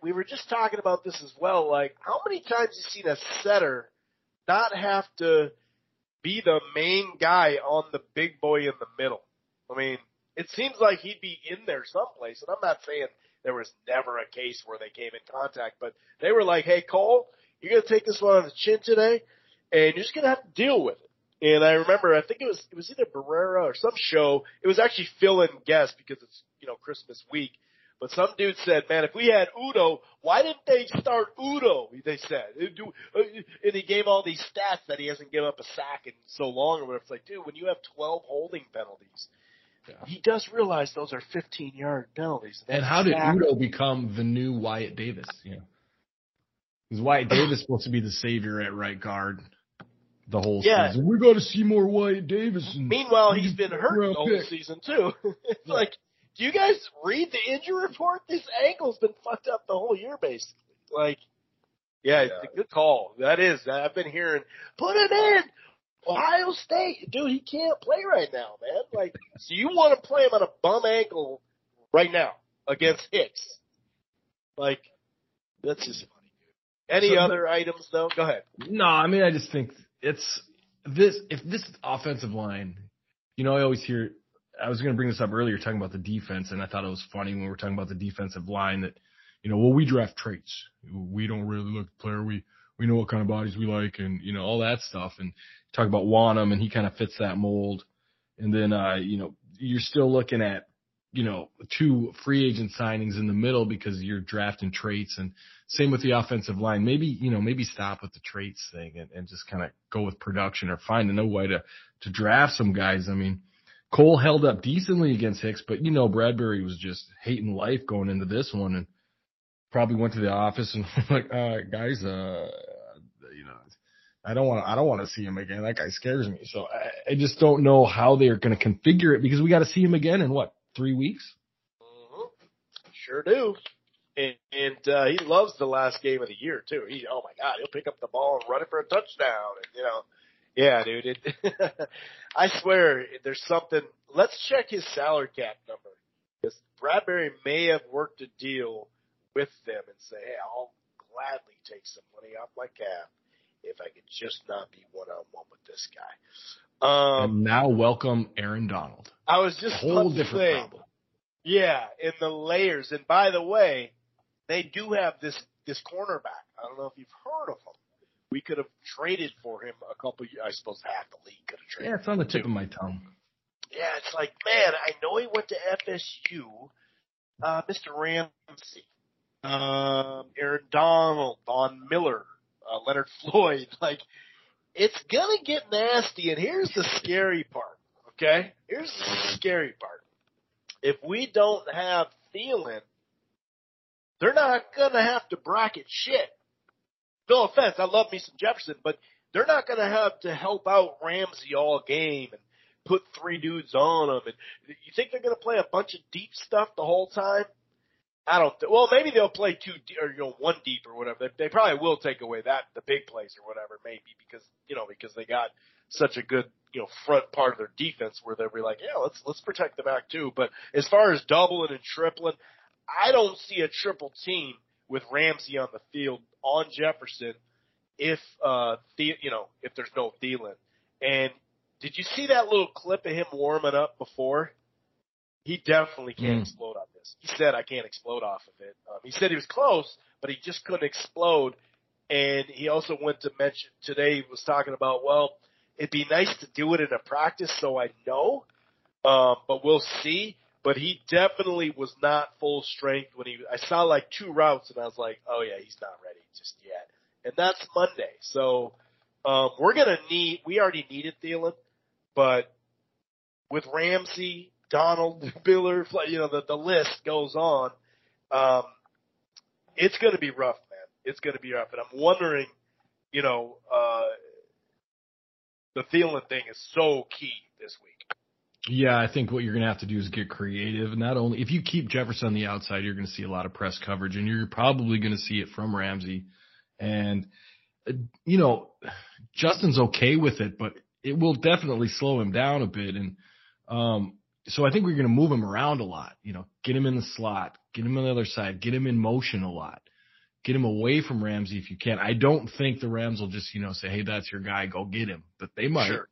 Speaker 1: we were just talking about this as well. Like, how many times you seen a setter not have to be the main guy on the big boy in the middle? I mean, it seems like he'd be in there someplace, and I'm not saying there was never a case where they came in contact, but they were like, "Hey, Cole, you're gonna take this one on the chin today, and you're just gonna have to deal with it." And I remember, I think it was it was either Barreiro or some show. It was actually Phil and guest because it's you know Christmas week, But some dude said, man, if we had Udoh, why didn't they start Udoh? They said, uh, and he gave all these stats that he hasn't given up a sack in so long or whatever. It's like, dude, when you have 12 holding penalties, yeah. he does realize those are 15 yard penalties.
Speaker 2: And how did Udoh become the new Wyatt Davis? You know, because Wyatt Davis supposed to be the savior at right guard the whole yeah. season. We got to see more Wyatt Davis.
Speaker 1: Meanwhile, he's been hurt the whole pick. season too. it's yeah. like, do you guys read the injury report? This ankle's been fucked up the whole year, basically. Like, yeah, yeah. it's a good call. That is. I've been hearing, put it in. Ohio State, dude, he can't play right now, man. Like, so you want to play him on a bum ankle right now against Hicks? Like, that's just funny. Any so, other items though? Go ahead.
Speaker 2: No, I mean, I just think it's this if this offensive line, you know, I always hear I was going to bring this up earlier talking about the defense, and I thought it was funny when we were talking about the defensive line that, you know, well, we draft traits. We don't really look at player. We we know what kind of bodies we like, and you know all that stuff. And talk about Wonnum, and he kind of fits that mold. And then, uh, you know, you're still looking at, you know, two free agent signings in the middle because you're drafting traits and same with the offensive line. Maybe, you know, maybe stop with the traits thing and, and just kind of go with production or find a way to, to draft some guys. I mean, Cole held up decently against Hicks, but you know, Bradbury was just hating life going into this one and probably went to the office and like, uh, guys, uh, I don't want, I don't want to see him again. That guy scares me. So I, I just don't know how they're going to configure it because we got to see him again in what, three weeks?
Speaker 1: Mm-hmm. Sure do and, and uh, he loves the last game of the year too. He, oh my God, he'll pick up the ball and run it for a touchdown, and you know, yeah, dude. It, I swear, there's something. Let's check his salary cap number because Bradbury may have worked a deal with them and say, hey, I'll gladly take some money off my cap if I could just not be one on one with this guy.
Speaker 2: Um, and now welcome Aaron Donald.
Speaker 1: I was just
Speaker 2: a whole different
Speaker 1: say,
Speaker 2: problem.
Speaker 1: Yeah, in the layers. And by the way, they do have this this cornerback. I don't know if you've heard of him. We could have traded for him a couple. Years, I suppose half the league could have traded.
Speaker 2: Yeah, it's on the tip of my tongue.
Speaker 1: Yeah, it's like man, I know he went to FSU. Uh, Mr. Ramsey, um, Aaron Donald, Von Miller, uh, Leonard Floyd. Like, it's gonna get nasty. And here's the scary part. Okay, here's the scary part. If we don't have Thielen they're not gonna have to bracket shit. No offense, I love me some Jefferson, but they're not gonna have to help out Ramsey all game and put three dudes on them. And you think they're gonna play a bunch of deep stuff the whole time? I don't. Th- well, maybe they'll play two or you know one deep or whatever. They, they probably will take away that the big plays or whatever, maybe because you know because they got such a good you know front part of their defense where they'll be like, yeah, let's let's protect the back too. But as far as doubling and tripling, I don't see a triple team with Ramsey on the field on Jefferson if uh the you know if there's no Thielen. And did you see that little clip of him warming up before? He definitely can't mm. explode on this. He said I can't explode off of it. Um, he said he was close, but he just couldn't explode. And he also went to mention today he was talking about well, it'd be nice to do it in a practice so I know, um, but we'll see but he definitely was not full strength when he. I saw like two routes, and I was like, "Oh yeah, he's not ready just yet." And that's Monday, so um, we're gonna need. We already needed Thielen, but with Ramsey, Donald, Miller, you know, the the list goes on. Um, it's gonna be rough, man. It's gonna be rough, and I'm wondering, you know, uh, the Thielen thing is so key this week.
Speaker 2: Yeah, I think what you're going to have to do is get creative. Not only if you keep Jefferson on the outside, you're going to see a lot of press coverage, and you're probably going to see it from Ramsey. And you know, Justin's okay with it, but it will definitely slow him down a bit. And um, so I think we're going to move him around a lot. You know, get him in the slot, get him on the other side, get him in motion a lot, get him away from Ramsey if you can. I don't think the Rams will just you know say, hey, that's your guy, go get him, but they might. Sure.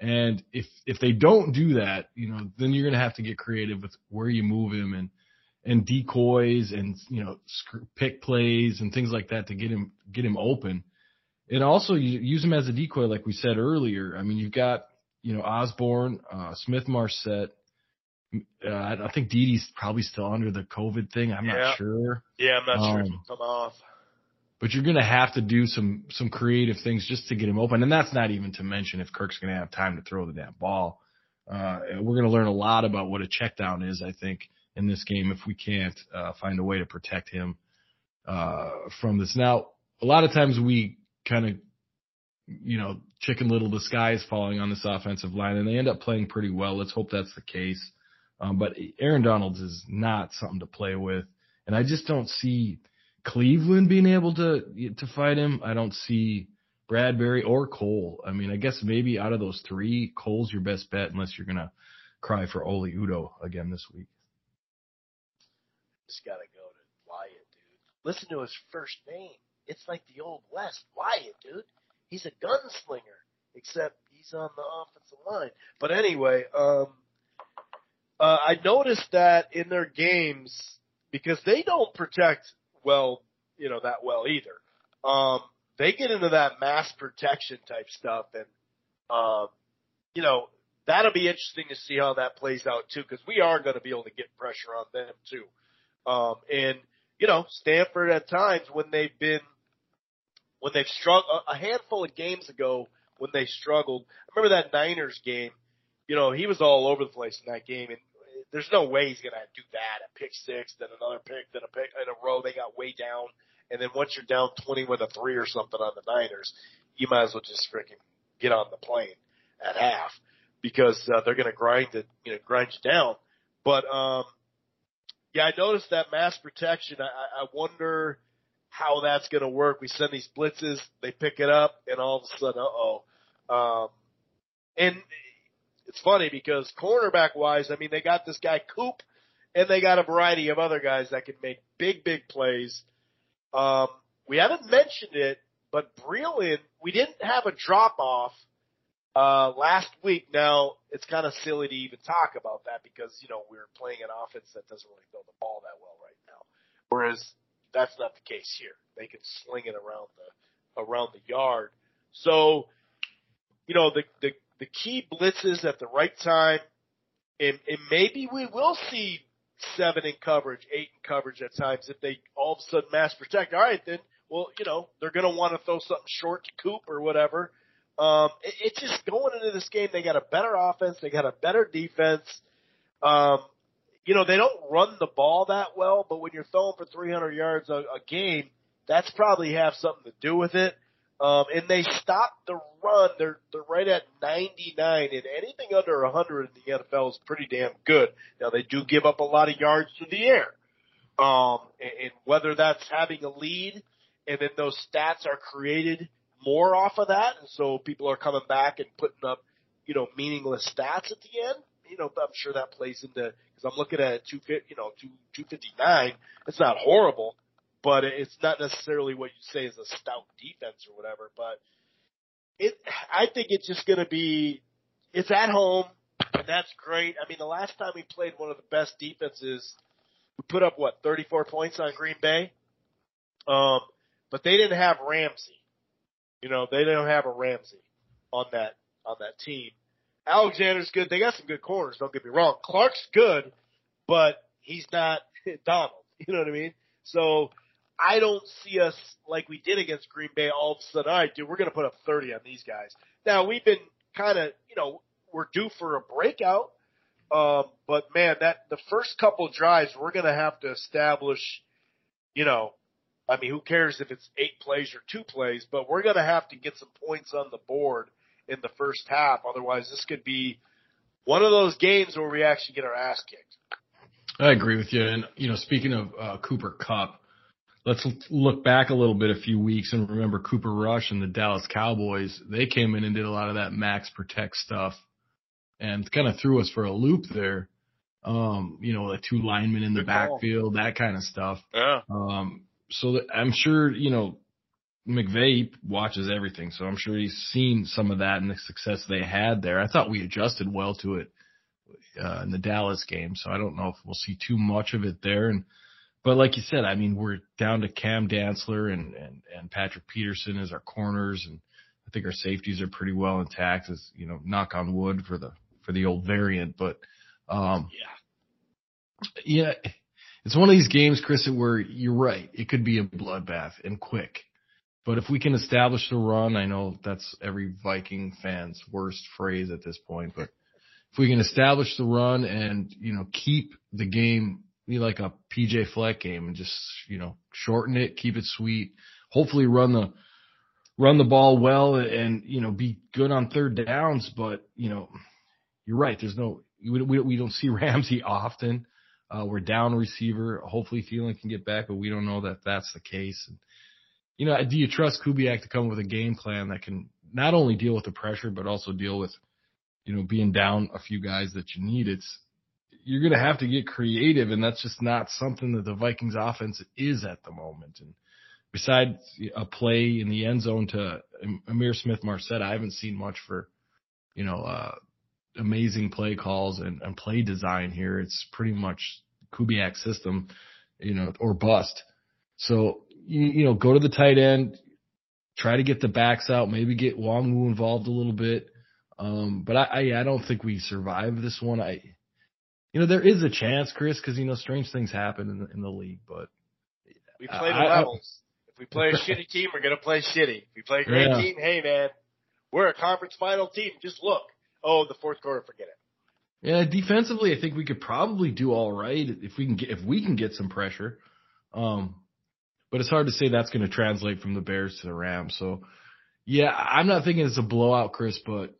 Speaker 2: And if if they don't do that, you know, then you're going to have to get creative with where you move him and and decoys and you know pick plays and things like that to get him get him open. And also you use him as a decoy, like we said earlier. I mean, you've got you know Osborn, uh, Smith, Marsette, Uh, I think Dede's probably still under the COVID thing. I'm
Speaker 1: Yeah.
Speaker 2: not sure.
Speaker 1: Yeah, I'm not sure if
Speaker 2: Um,
Speaker 1: he'll come off.
Speaker 2: But you're going to have to do some some creative things just to get him open, and that's not even to mention if Kirk's going to have time to throw the damn ball. Uh, we're going to learn a lot about what a check down is, I think, in this game if we can't uh, find a way to protect him uh, from this. Now, a lot of times we kind of, you know, chicken little the sky is falling on this offensive line, and they end up playing pretty well. Let's hope that's the case. Um, but Aaron Donalds is not something to play with, and I just don't see Cleveland being able to to fight him. I don't see Bradbury or Cole. I mean, I guess maybe out of those three, Cole's your best bet unless you're gonna cry for Oli Udoh again this week.
Speaker 1: Just gotta go to Wyatt, dude. Listen to his first name. It's like the old West. Wyatt, dude. He's a gunslinger, except he's on the offensive line. But anyway, um, uh, I noticed that in their games because they don't protect well, you know, that well either. Um, they get into that mass protection type stuff, and um, you know, that'll be interesting to see how that plays out too, because we are going to be able to get pressure on them too. Um, and you know, Stafford at times when they've been when they've struggled a handful of games ago when they struggled. I remember that Niners game. You know, he was all over the place in that game, and there's no way he's gonna do that. A pick six, then another pick, then a pick in a row. They got way down, and then once you're down 20 with a three or something on the Niners, you might as well just freaking get on the plane at half because uh, they're gonna grind it, you know, grind you down. But um, yeah, I noticed that mass protection. I, I wonder how that's going to work. We send these blitzes, they pick it up, and all of a sudden, uh oh. Um, and it's funny because cornerback wise, I mean, they got this guy Coop, and they got a variety of other guys that can make big, big plays. Um, we haven't mentioned it, but Breeland, we didn't have a drop off uh, last week. Now it's kind of silly to even talk about that because you know we're playing an offense that doesn't really throw the ball that well right now. Whereas that's not the case here. They can sling it around the around the yard. So, you know, the the the key blitzes at the right time, and, and maybe we will see seven in coverage, eight in coverage at times if they all of a sudden mass protect. All right, then, well, you know, they're going to want to throw something short to Coop or whatever. Um, it, it's just going into this game. They got a better offense. They got a better defense. Um, you know, they don't run the ball that well, but when you're throwing for 300 yards a, a game, that's probably have something to do with it. Um, and they stop the run. They're they're right at 99, and anything under 100 in the NFL is pretty damn good. Now they do give up a lot of yards to the air, um, and, and whether that's having a lead, and then those stats are created more off of that, and so people are coming back and putting up, you know, meaningless stats at the end. You know, I'm sure that plays into because I'm looking at two, you know, two 259. It's not horrible, but it's not necessarily what you say is a stout defense or whatever. But it, I think it's just going to be, it's at home, and that's great. I mean, the last time we played one of the best defenses, we put up what 34 points on Green Bay, um, but they didn't have Ramsey. You know, they don't have a Ramsey on that on that team. Alexander's good. They got some good corners. Don't get me wrong. Clark's good, but he's not Donald. You know what I mean? So I don't see us like we did against Green Bay all of a sudden, all right, dude, we're going to put up 30 on these guys. Now we've been kind of, you know, we're due for a breakout. Um, but man, that the first couple drives, we're going to have to establish, you know, I mean, who cares if it's eight plays or two plays, but we're going to have to get some points on the board in the first half. Otherwise, this could be one of those games where we actually get our ass kicked.
Speaker 2: I agree with you. And, you know, speaking of uh, Cooper Kupp, let's look back a little bit a few weeks and remember Cooper Rush and the Dallas Cowboys. They came in and did a lot of that max protect stuff and kind of threw us for a loop there. Um, you know, the two linemen in the
Speaker 1: Good call.
Speaker 2: backfield, that kind of stuff.
Speaker 1: Yeah.
Speaker 2: Um, so I'm sure, you know, McVay watches everything. So I'm sure he's seen some of that and the success they had there. I thought we adjusted well to it, uh, in the Dallas game. So I don't know if we'll see too much of it there. And, but like you said, I mean, we're down to Cam Dantzler and, and, and Patrick Peterson as our corners. And I think our safeties are pretty well intact as, you know, knock on wood for the, for the old variant. But, um,
Speaker 1: Yeah.
Speaker 2: Yeah, it's one of these games, Chris, where you're right. It could be a bloodbath and quick. But if we can establish the run, I know that's every Viking fan's worst phrase at this point, but if we can establish the run and, you know, keep the game be like a PJ Fleck game and just, you know, shorten it, keep it sweet, hopefully run the, run the ball well and, you know, be good on third downs. But, you know, you're right. There's no, we, we, we don't see Ramsey often. Uh, we're down receiver. Hopefully Thielen can get back, but we don't know that that's the case. And, you know, do you trust Kubiak to come with a game plan that can not only deal with the pressure, but also deal with, you know, being down a few guys that you need? It's, you're going to have to get creative, and that's just not something that the Vikings offense is at the moment. And besides a play in the end zone to Ihmir Smith-Marsette, I haven't seen much for, you know, uh, amazing play calls and, and play design here. It's pretty much Kubiak system, you know, or bust. So, you, you know, go to the tight end, try to get the backs out, maybe get Nwangwu involved a little bit. Um, but I, I, I don't think we survive this one. I, you know, there is a chance, Chris, because you know strange things happen in the, in the league. But
Speaker 1: we play the I, levels. I, if we play a shitty team, we're gonna play shitty. If we play a great yeah. team, hey man, we're a conference final team. Just look. Oh, the fourth quarter, forget it.
Speaker 2: Yeah, defensively, I think we could probably do all right if we can get if we can get some pressure. Um, but it's hard to say that's going to translate from the Bears to the Rams. So, yeah, I'm not thinking it's a blowout, Chris, but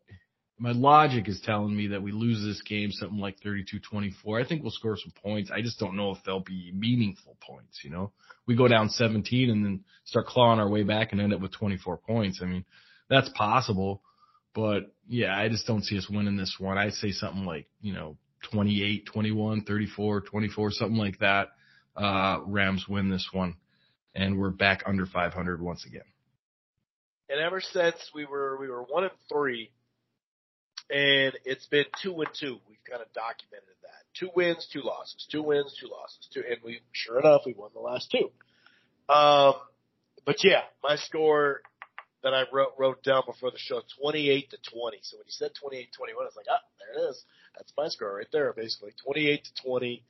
Speaker 2: my logic is telling me that we lose this game something like 32-24. I think we'll score some points. I just don't know if they'll be meaningful points, you know. We go down 17 and then start clawing our way back and end up with 24 points. I mean, that's possible, but yeah, I just don't see us winning this one. I'd say something like, you know, 28, 21, 34, 24, something like that. Uh, Rams win this one and we're back under 500 once again.
Speaker 1: And ever since we were, we were one and three and it's been two and two. We've kind of documented that. Two wins, two losses. Two wins, two losses. Two, and we, sure enough, we won the last two. Um, but yeah, my score that I wrote, wrote down before the show, 28 to 20. So when you said 28 21, I was like, ah, there it is. That's my score right there, basically. 28 to 20.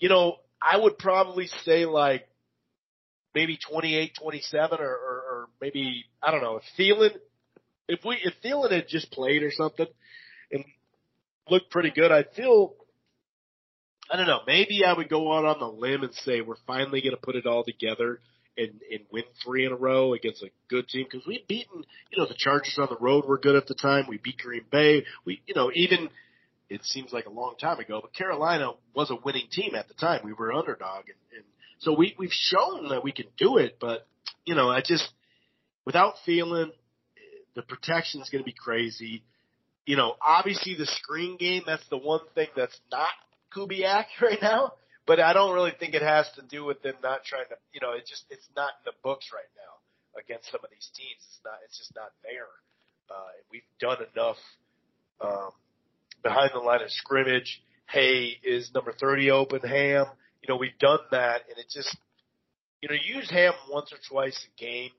Speaker 1: You know, I would probably say like maybe 28 27 or, or, or maybe, I don't know, if Thielen if we if Thielen had just played or something and looked pretty good, I'd feel I don't know, maybe I would go out on the limb and say we're finally to put it all together and and win three in a row against a good team because we've beaten you know the Chargers on the road were good at the time. We beat Green Bay. We you know even it seems like a long time ago, but Carolina was a winning team at the time. We were underdog, and, and so we we've shown that we can do it. But you know, I just without Thielen the protection is going to be crazy. You know, obviously the screen game, that's the one thing that's not Kubiak right now. But I don't really think it has to do with them not trying to, you know, it just, it's not in the books right now against some of these teams. It's not, it's just not there. Uh, we've done enough, um, behind the line of scrimmage. Hey, is number 30 open? Ham. You know, we've done that and it just, you know, use Ham once or twice a game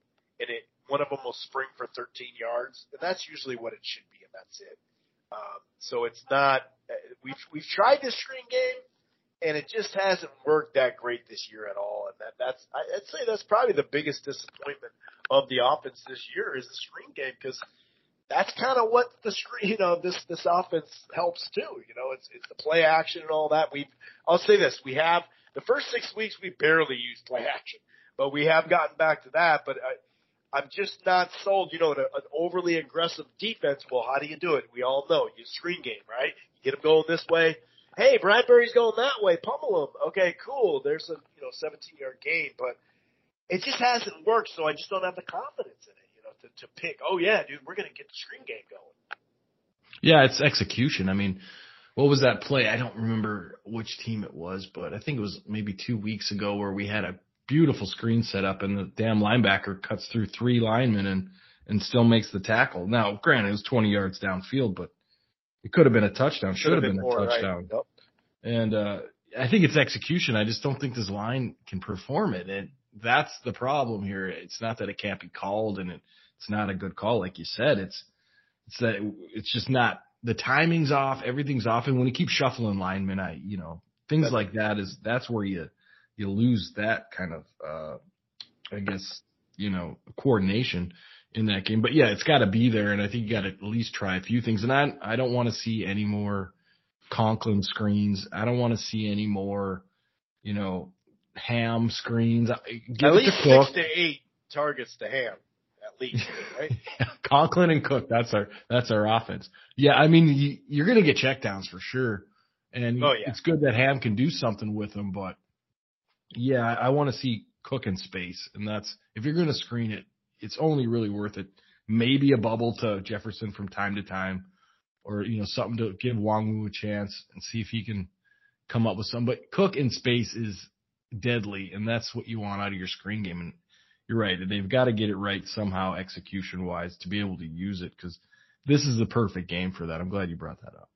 Speaker 1: and it, one of them will spring for 13 yards, and that's usually what it should be, and that's it. Um, so it's not. Uh, we've we've tried this screen game, and it just hasn't worked that great this year at all. And that that's I'd say that's probably the biggest disappointment of the offense this year is the screen game because that's kind of what the screen, you know, this this offense helps too. You know, it's it's the play action and all that. We I'll say this: we have the first six weeks we barely used play action, but we have gotten back to that. But uh, I'm just not sold, you know, an, an overly aggressive defense. Well, how do you do it? We all know you screen game, right? You get them going this way. Hey, Bradbury's going that way. Pummel him. Okay, cool. There's a you know 17 yard gain, but it just hasn't worked. So I just don't have the confidence in it, you know, to, to pick. Oh yeah, dude, we're gonna get the screen game going.
Speaker 2: Yeah, it's execution. I mean, what was that play? I don't remember which team it was, but I think it was maybe two weeks ago where we had a beautiful screen setup, and the damn linebacker cuts through three linemen and and still makes the tackle. Now, granted, it was 20 yards downfield, but it could have been a touchdown. Should have been, been more, a touchdown. Right. Yep. And uh, I think it's execution. I just don't think this line can perform it, and that's the problem here. It's not that it can't be called, and it, it's not a good call, like you said. It's it's that it's just not the timing's off, everything's off, and when you keep shuffling linemen, I you know things
Speaker 1: That's-
Speaker 2: like that is that's where you you lose that kind of uh I guess you know coordination in that game. But yeah, it's got to be there, and I think you got to at least try a few things. And I I don't want to see any more Conklin screens. I don't want to see any more, you know, ham screens. Give
Speaker 1: At least
Speaker 2: to
Speaker 1: six to eight targets to Ham. At least, right?
Speaker 2: Conklin and Cook. That's our that's our offense. Yeah, I mean you, you're gonna get checkdowns for sure, and
Speaker 1: Oh, yeah.
Speaker 2: it's good that Ham can do something with them. But yeah, I, want to see Cook in space, and that's if you're gonna screen it, it's only really worth it. Maybe a bubble to Jefferson from time to time, or you know something to give Nwangwu a chance and see if he can come up with some. But Cook in space is deadly, and that's what you want out of your screen game. And you're right. They've got to get it right somehow, execution wise, to be able to use it because this is the perfect game for that. I'm glad you brought that up.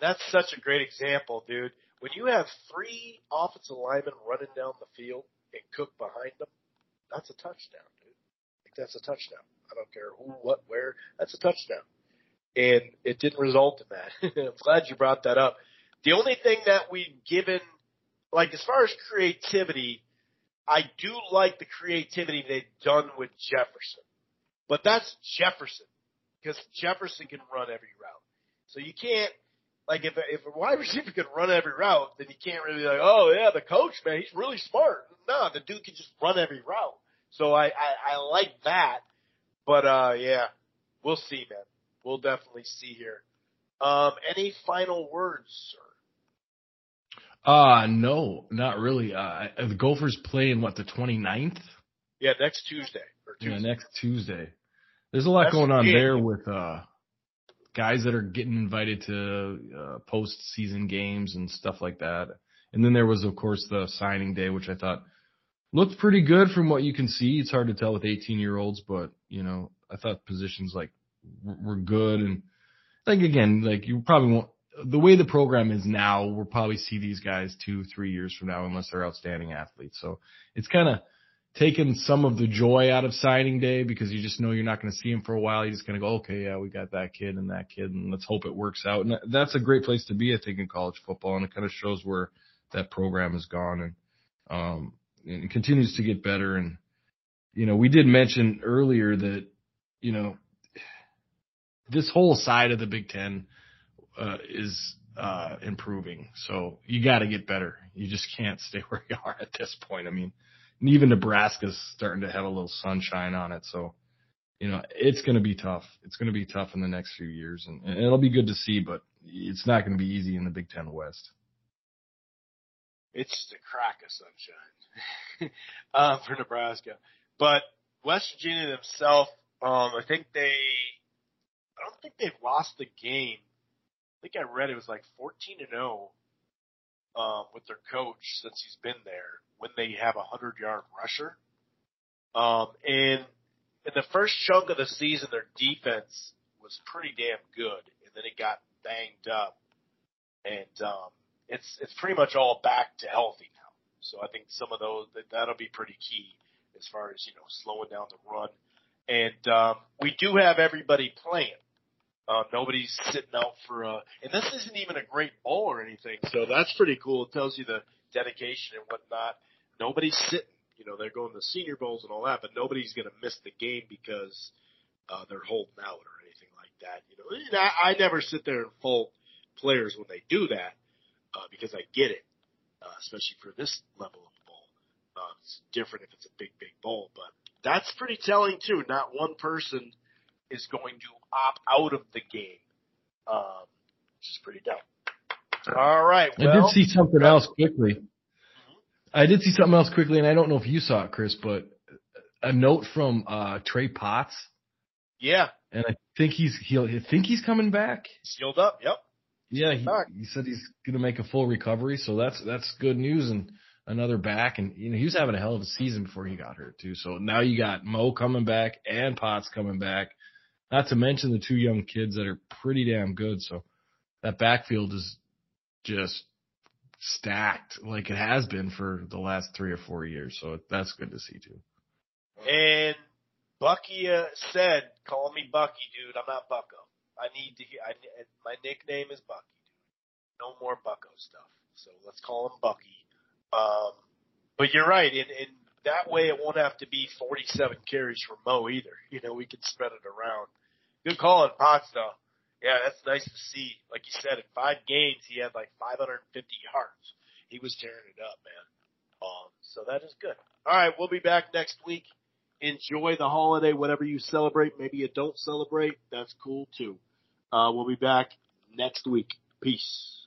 Speaker 1: That's such a great example, dude. When you have three offensive linemen running down the field and Cook behind them, that's a touchdown, dude. Like that's a touchdown. I don't care who, what, where. That's a touchdown. And it didn't result in that. I'm glad you brought that up. The only thing that we've given, like as far as creativity, I do like the creativity they've done with Jefferson. But that's Jefferson. Because Jefferson can run every route. So you can't, like if a, if a wide receiver can run every route, then you can't really be like, oh yeah, the coach man, he's really smart. No, the dude can just run every route. So I I, I like that, but uh yeah, we'll see, man. We'll definitely see here. Um, any final words, sir?
Speaker 2: Uh no, not really. Uh, the Gophers play in what the 29th?
Speaker 1: Yeah, next Tuesday or
Speaker 2: Yeah, next Tuesday. There's a lot
Speaker 1: That's
Speaker 2: going on
Speaker 1: big.
Speaker 2: there with uh guys that are getting invited to uh, postseason games and stuff like that. And then there was, of course, the signing day, which I thought looked pretty good from what you can see. It's hard to tell with 18 year olds, but you know, I thought positions like were good. And like again, like you probably won't. The way the program is now, we'll probably see these guys two, three years from now, unless they're outstanding athletes. So it's kind of taken some of the joy out of signing day because you just know you're not going to see him for a while. You're just going to go, okay, yeah, we got that kid and that kid, and let's hope it works out. And that's a great place to be, I think, in college football, and it kind of shows where that program has gone and um and it continues to get better. And you know, we did mention earlier that you know this whole side of the Big Ten uh, is uh improving. So you got to get better. You just can't stay where you are at this point. I mean, and even Nebraska's starting to have a little sunshine on it. So, you know, it's going to be tough. It's going to be tough in the next few years, and, and it'll be good to see, but it's not going to be easy in the Big Ten West.
Speaker 1: It's just a crack of sunshine um, for Nebraska. But West Virginia themselves, um, I think they, I don't think they've lost the game. I think I read it was like 14 to 0 um, with their coach since he's been there when they have a 100 yard rusher. Um, and in the first chunk of the season, their defense was pretty damn good, and then it got banged up. And um, it's it's pretty much all back to healthy now. So I think some of those that, that'll be pretty key as far as you know slowing down the run. And um, we do have everybody playing. Uh, nobody's sitting out for a, and this isn't even a great bowl or anything, so that's pretty cool. It tells you the dedication and whatnot. Nobody's sitting, you know, they're going to senior bowls and all that, but nobody's going to miss the game because uh, they're holding out or anything like that. You know, and I, I never sit there and fault players when they do that uh, because I get it, uh, especially for this level of bowl. Uh, it's different if it's a big, big bowl, but that's pretty telling too. Not one person is going to opt out of the game, um, which is pretty dumb. All right. Well,
Speaker 2: I did see something else quickly. I did see something else quickly, and I don't know if you saw it, Chris, but a note from uh Trey Potts,
Speaker 1: yeah,
Speaker 2: and I think he's he'll I think he's coming back.
Speaker 1: sealed up. Yep.
Speaker 2: Yeah, he, he said he's gonna make a full recovery, so that's that's good news and another back. And you know he was having a hell of a season before he got hurt too. So now you got Mo coming back and Potts coming back. Not to mention the two young kids that are pretty damn good. So that backfield is just stacked like it has been for the last three or four years. So that's good to see too.
Speaker 1: And Bucky uh, said, "Call me Bucky, dude. I'm not Bucko. I need to hear. I, my nickname is Bucky, dude. No more Bucko stuff." So let's call him Bucky. Um, but you're right. And, and that way it won't have to be 47 carries for Mo either. You know, we can spread it around. Good call on Potts though. Yeah, that's nice to see. Like you said, in five games he had like 550 yards. He was tearing it up, man. Um, so that is good. All right, we'll be back next week. Enjoy the holiday, whatever you celebrate. Maybe you don't celebrate. That's cool too. Uh, we'll be back next week. Peace.